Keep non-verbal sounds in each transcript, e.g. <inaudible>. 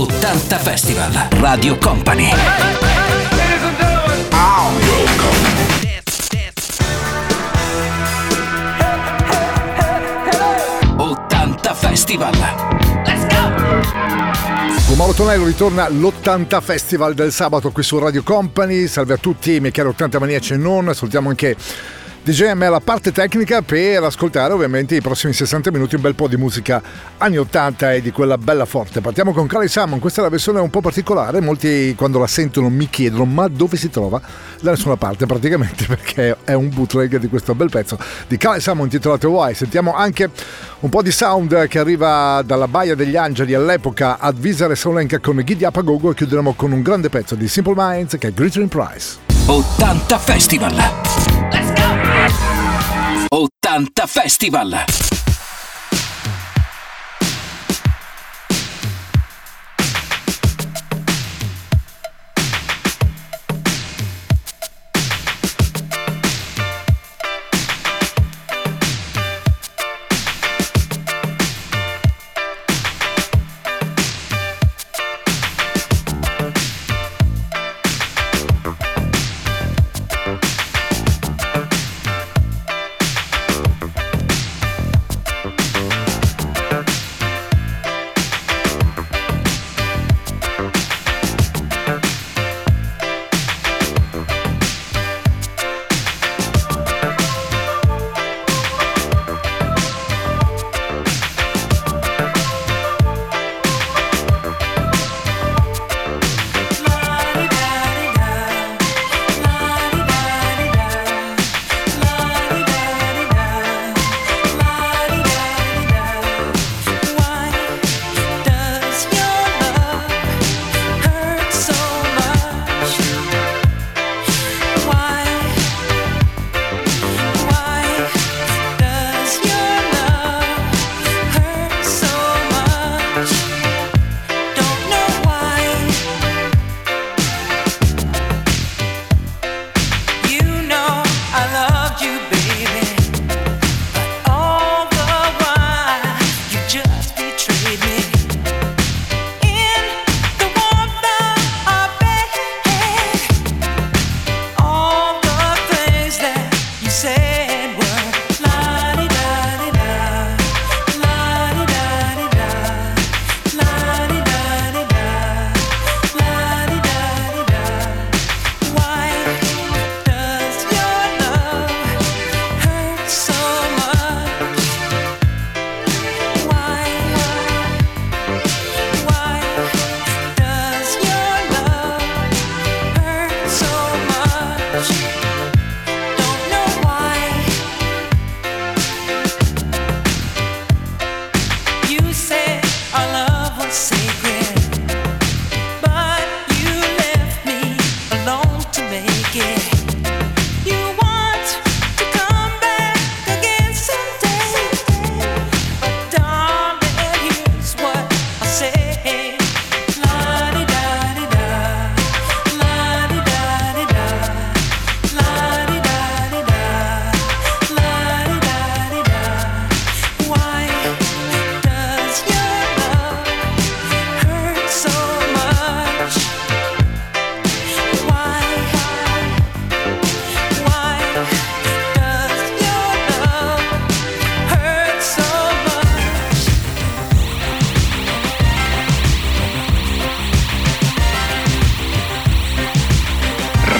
80 Festival Radio Company. Festival. Let's go! Con Tonello ritorna l'80 Festival del sabato qui su Radio Company. Salve a tutti, miei cari 80 maniaci e non. Salutiamo anche DJM alla parte tecnica per ascoltare ovviamente i prossimi 60 minuti un bel po' di musica anni 80 e di quella bella forte. Partiamo con Carly Salmon, questa è la versione un po' particolare, molti quando la sentono mi chiedono ma dove si trova? Da nessuna parte praticamente <laughs> perché è un bootleg di questo bel pezzo di Carly Salmon intitolato Why. Sentiamo anche un po' di sound che arriva dalla Baia degli Angeli all'epoca ad Visare Solenka con Giddy Up a Gogo e chiuderemo con un grande pezzo di Simple Minds che è Glittering Price. 80 Festival! Let's 80 Festival.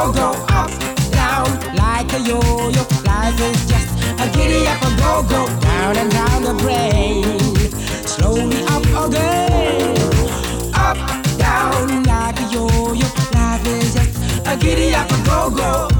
go, go, up, down, like a yo-yo. Life is just a giddy up, a go, go, down and down the brain. Slowly up again, up, down, like a yo-yo. Life is just a giddy up, a go, go.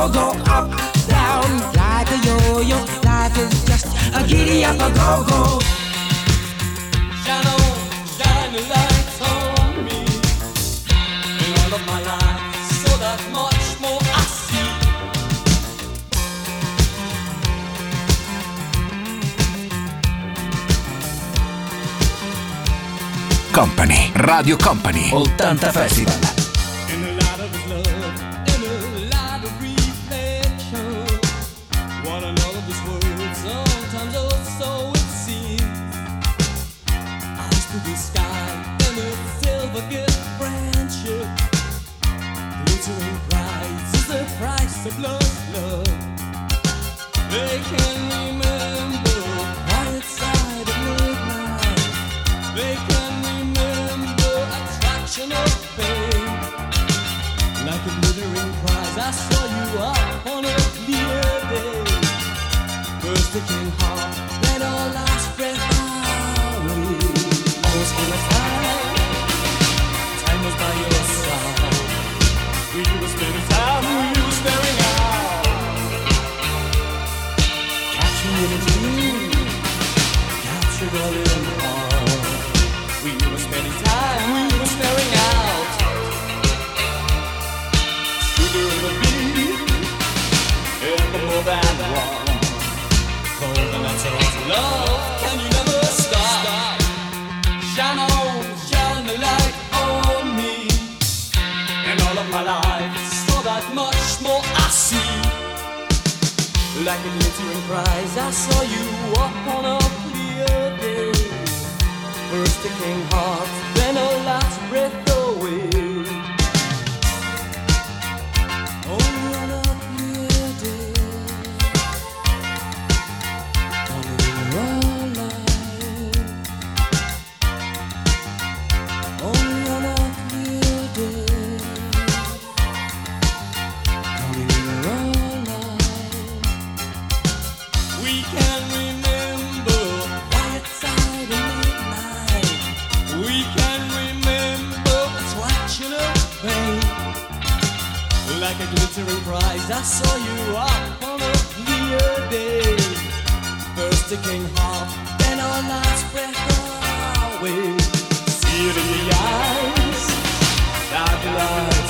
all go up, down, like a yo-yo. Life is just a giddy up, a go-go. Shine shine light on me. In all of my life, so that much more I see. Company, Radio Company, 80 Festival. and all love. Can you never stop? Shine on, shine light on me. And all of my life, so that much more I see. Like a glittering prize, I saw you on a clear day. First a king heart, then a last breath away. eyes, I saw you up on a clear day. First the king hop, then our lights break away. See it in the eyes, that lights.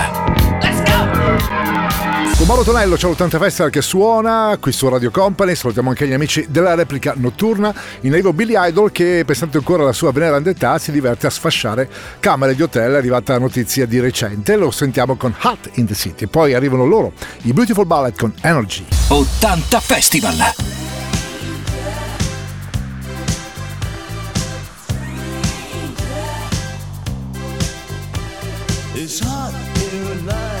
Mauro Tonello, c'è l'80 Festival che suona qui su Radio Company, salutiamo anche gli amici della replica notturna in arrivo Billy Idol che pensando ancora alla sua veneranda età si diverte a sfasciare camere di hotel, è arrivata la notizia di recente, lo sentiamo con Hot in the City, poi arrivano loro, i Beautiful Ballet con Energy. 80 Festival! It's hot in the night.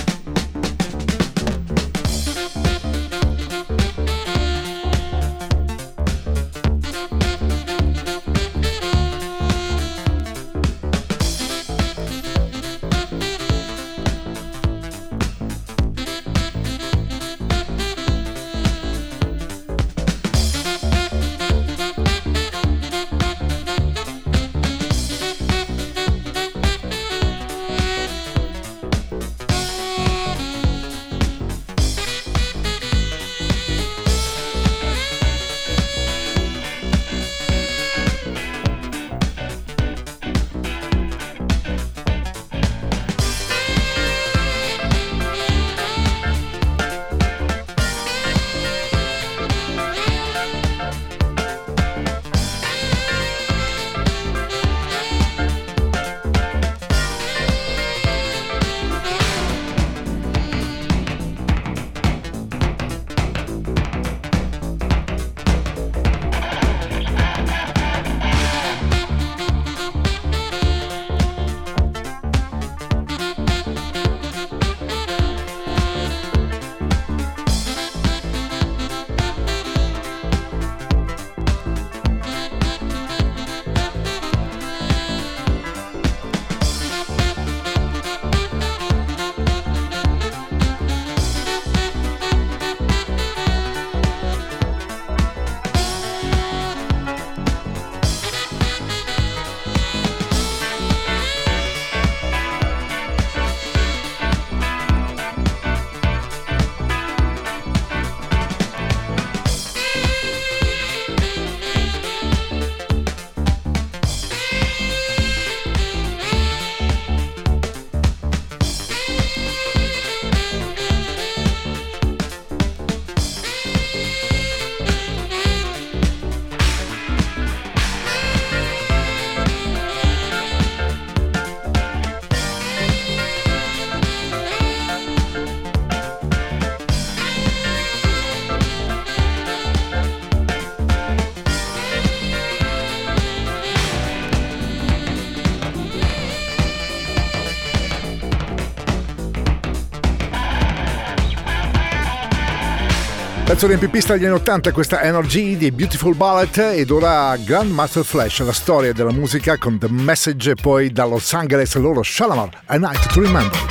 Pezzo riempipista degli anni 80 questa Energy di Beautiful Ballet ed ora Grandmaster Flash, la storia della musica con The Message poi da Los Angeles loro Shalamar, A Night to Remember.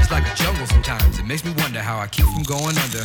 It's like a jungle sometimes. It makes me wonder how I keep from going under.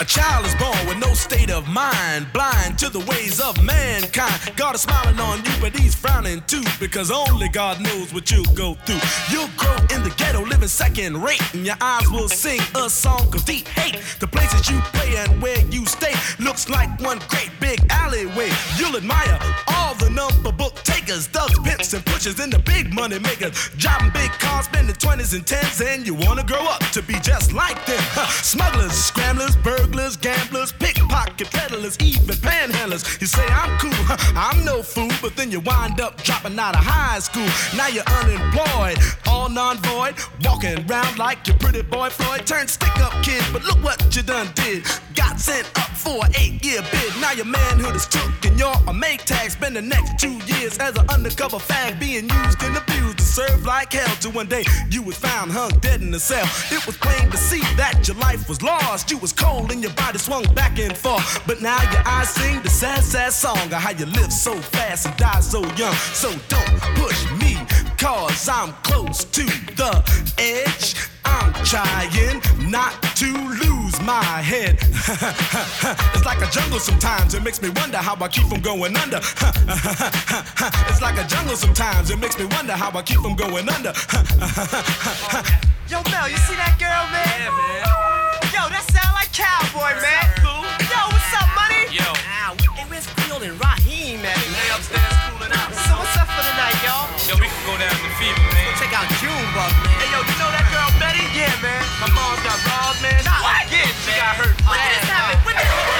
A child is born with no state of mind, blind to the ways of mankind. God is smiling on you, but he's frowning too, because only God knows what you'll go through. You'll grow in the ghetto, living second rate, and your eyes will sing a song of deep hate. The places you play and where you stay looks like one great big alleyway. You'll admire all the number book takers, thugs, pimps, and pushers, and the big money makers. Driving big cars, spending 20s and 10s, and you wanna grow up to be just like them. Smugglers, scramblers, burglars gamblers, pickpocket peddlers, even panhandlers. You say I'm cool, I'm no fool, but then you wind up dropping out of high school. Now you're unemployed, all non-void, walking around like your pretty boy Floyd. Turned stick-up kid, but look what you done did. Got sent up for an eight year bid. Now your manhood is took and you're a make tag. Spend the next two years as an undercover fag being used and abused to serve like hell. Till one day you was found hung dead in the cell. It was plain to see that your life was lost. You was cold and your body swung back and forth. But now your eyes sing the sad, sad song of how you live so fast and die so young. So don't push me, cause I'm close to the edge. I'm trying not to lose my head. <laughs> it's like a jungle sometimes. It makes me wonder how I keep from going under. <laughs> it's like a jungle sometimes. It makes me wonder how I keep from going under. <laughs> Yo, Mel, you see that girl, man? Yeah, man. Yo, that sound like cowboy, man. Cool. Yo, what's up, money? Yo. Ah, hey, where's Creole and Raheem go down to the fever, man. Go Check out Junebug, man. Hey, yo, you know that girl Betty? Yeah, man. My mom's got robbed, man. What? again, She got hurt. When did this happen?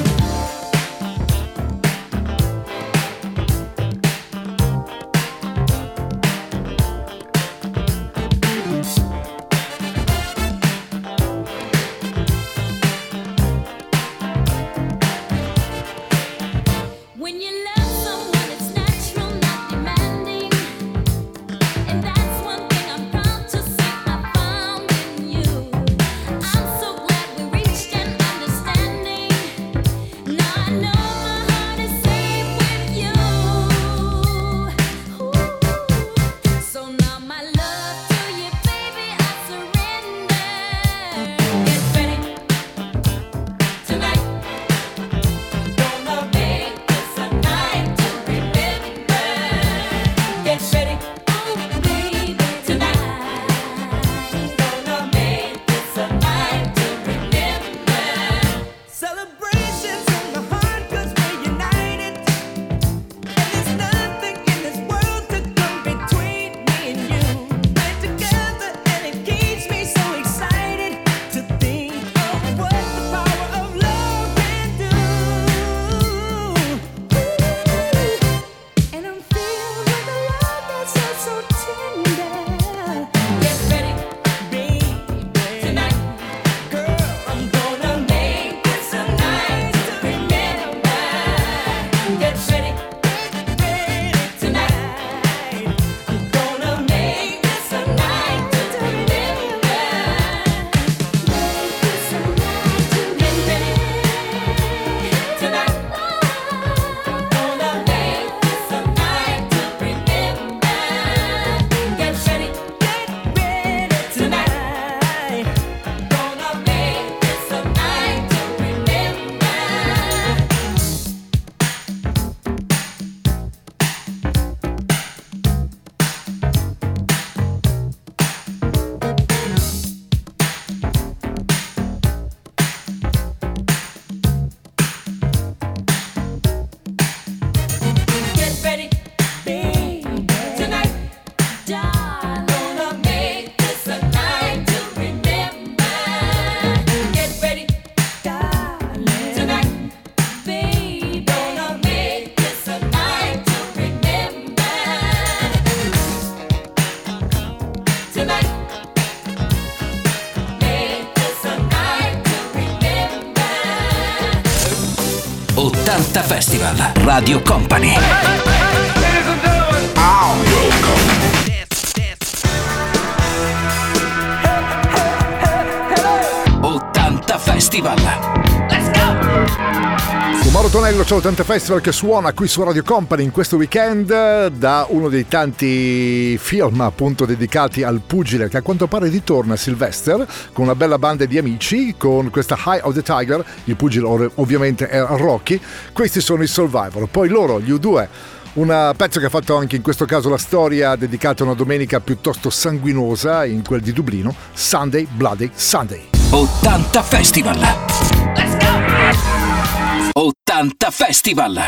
Radio Company L'80 Festival che suona qui su Radio Company in questo weekend da uno dei tanti film appunto dedicati al pugile che a quanto pare ritorna a Sylvester con una bella banda di amici con questa High of the Tiger, il pugile ov- ovviamente è Rocky, questi sono i Survivor, poi loro, gli U2 Un pezzo che ha fatto anche in questo caso la storia dedicata a una domenica piuttosto sanguinosa in quel di Dublino, Sunday Bloody Sunday. 80 Festival. Let's go! 80 Festival.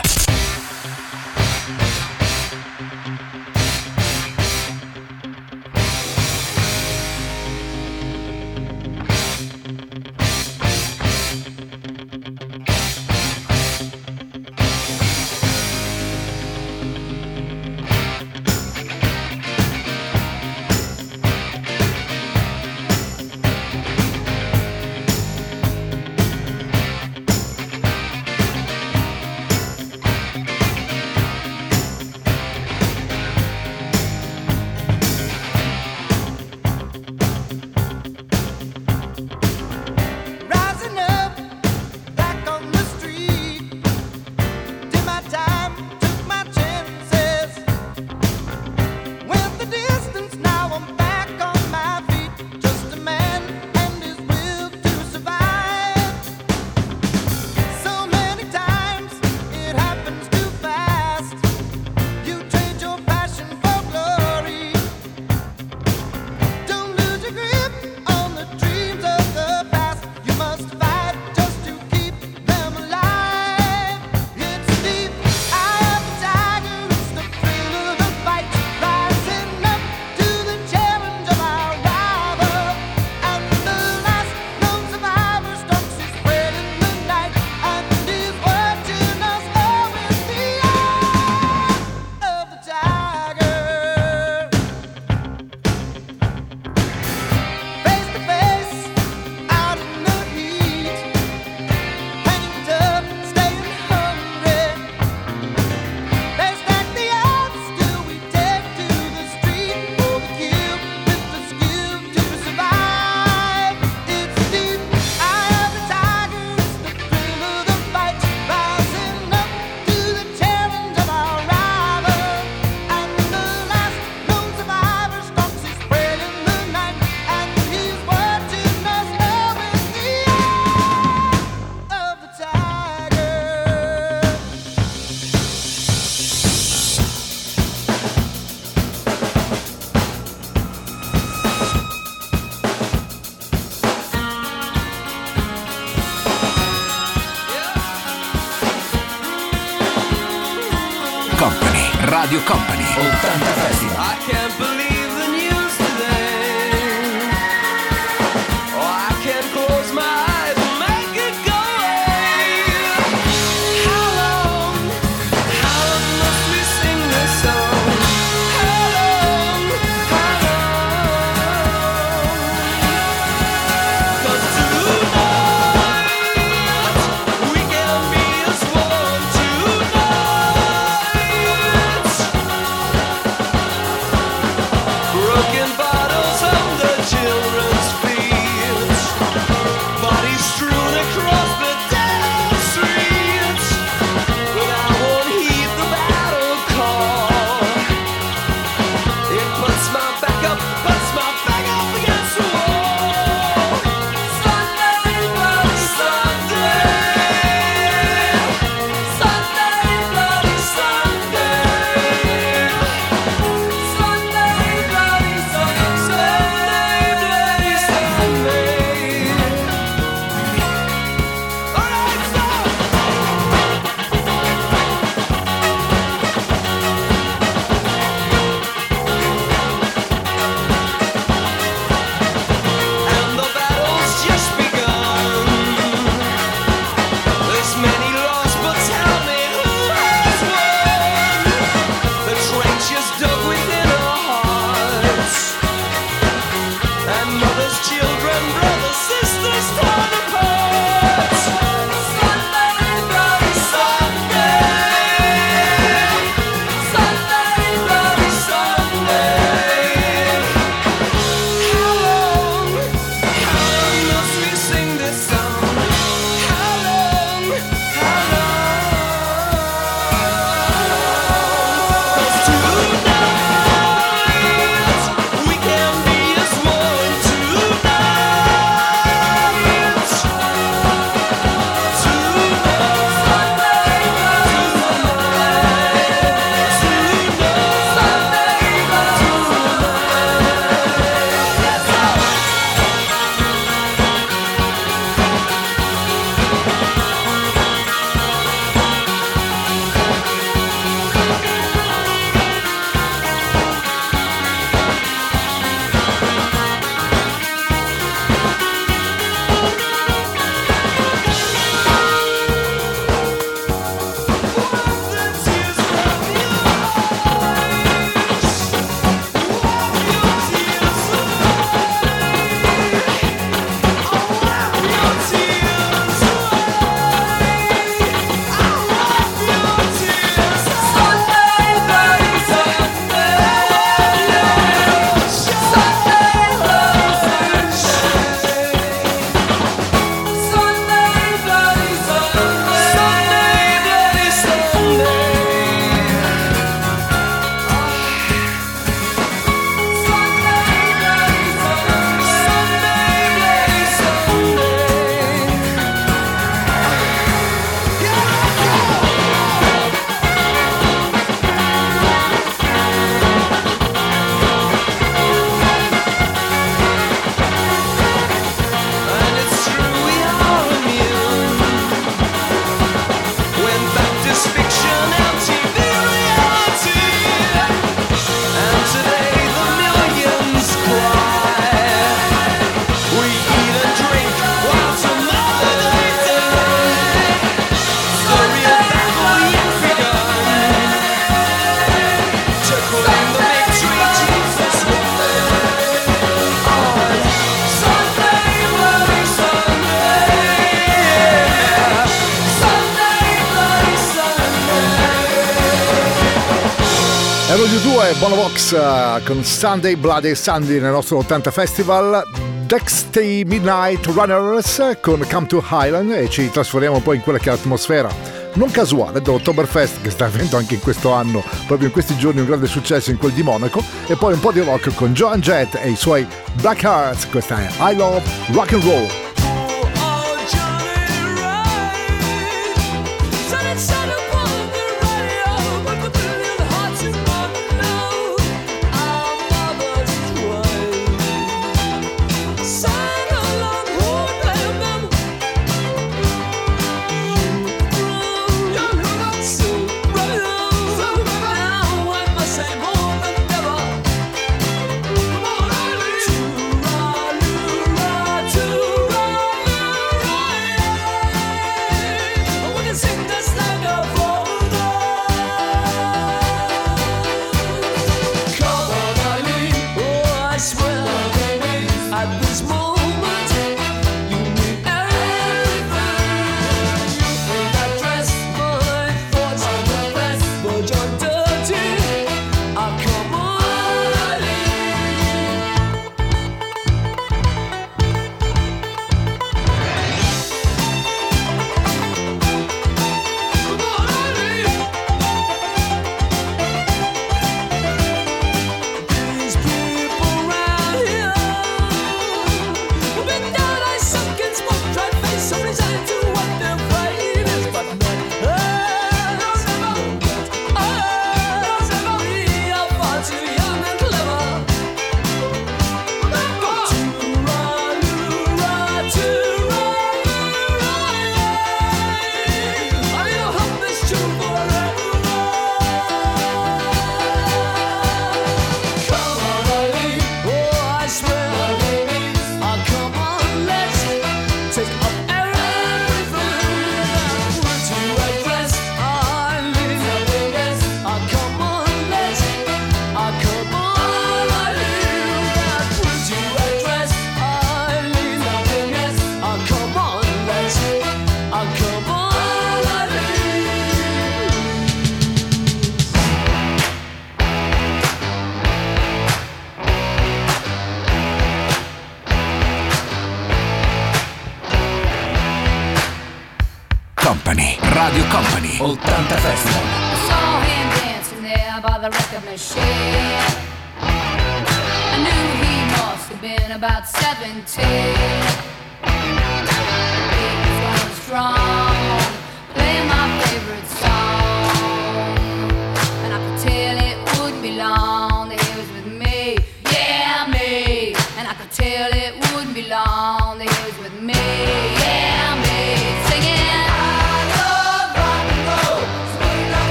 sempre Bonovox eh, con Sunday Bloody Sunday nel nostro 80 Festival. Dexty Midnight Runners con Come to Highland e ci trasferiamo poi in quella che è l'atmosfera non casuale dell'Octoberfest che sta avendo anche in questo anno, proprio in questi giorni un grande successo in quel di Monaco. E poi un po' di rock con Joan Jett e i suoi Black Hearts, questa è I Love Rock and Roll.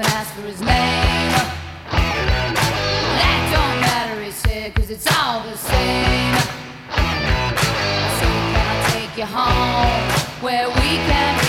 and ask for his name. That don't matter, he said, cause it's all the same. So can I take you home where we can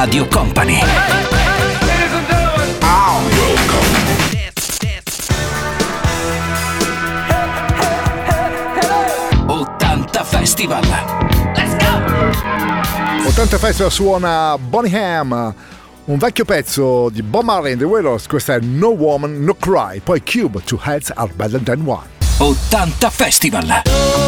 Radio Company. Festival. Let's go! 80 Festival suona Bonnie Ham, un vecchio pezzo di Bob Marley and the Wailers, questa è No Woman, No Cry, poi Cube, Two Heads Are Better Than One. 80 Festival.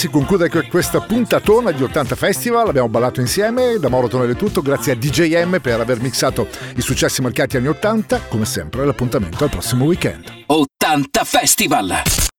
Si conclude que- questa puntatona di 80 Festival, abbiamo ballato insieme, da Mauro Tonello è tutto, grazie a DJM per aver mixato i successi marcati anni 80, come sempre l'appuntamento al prossimo weekend. 80 Festival!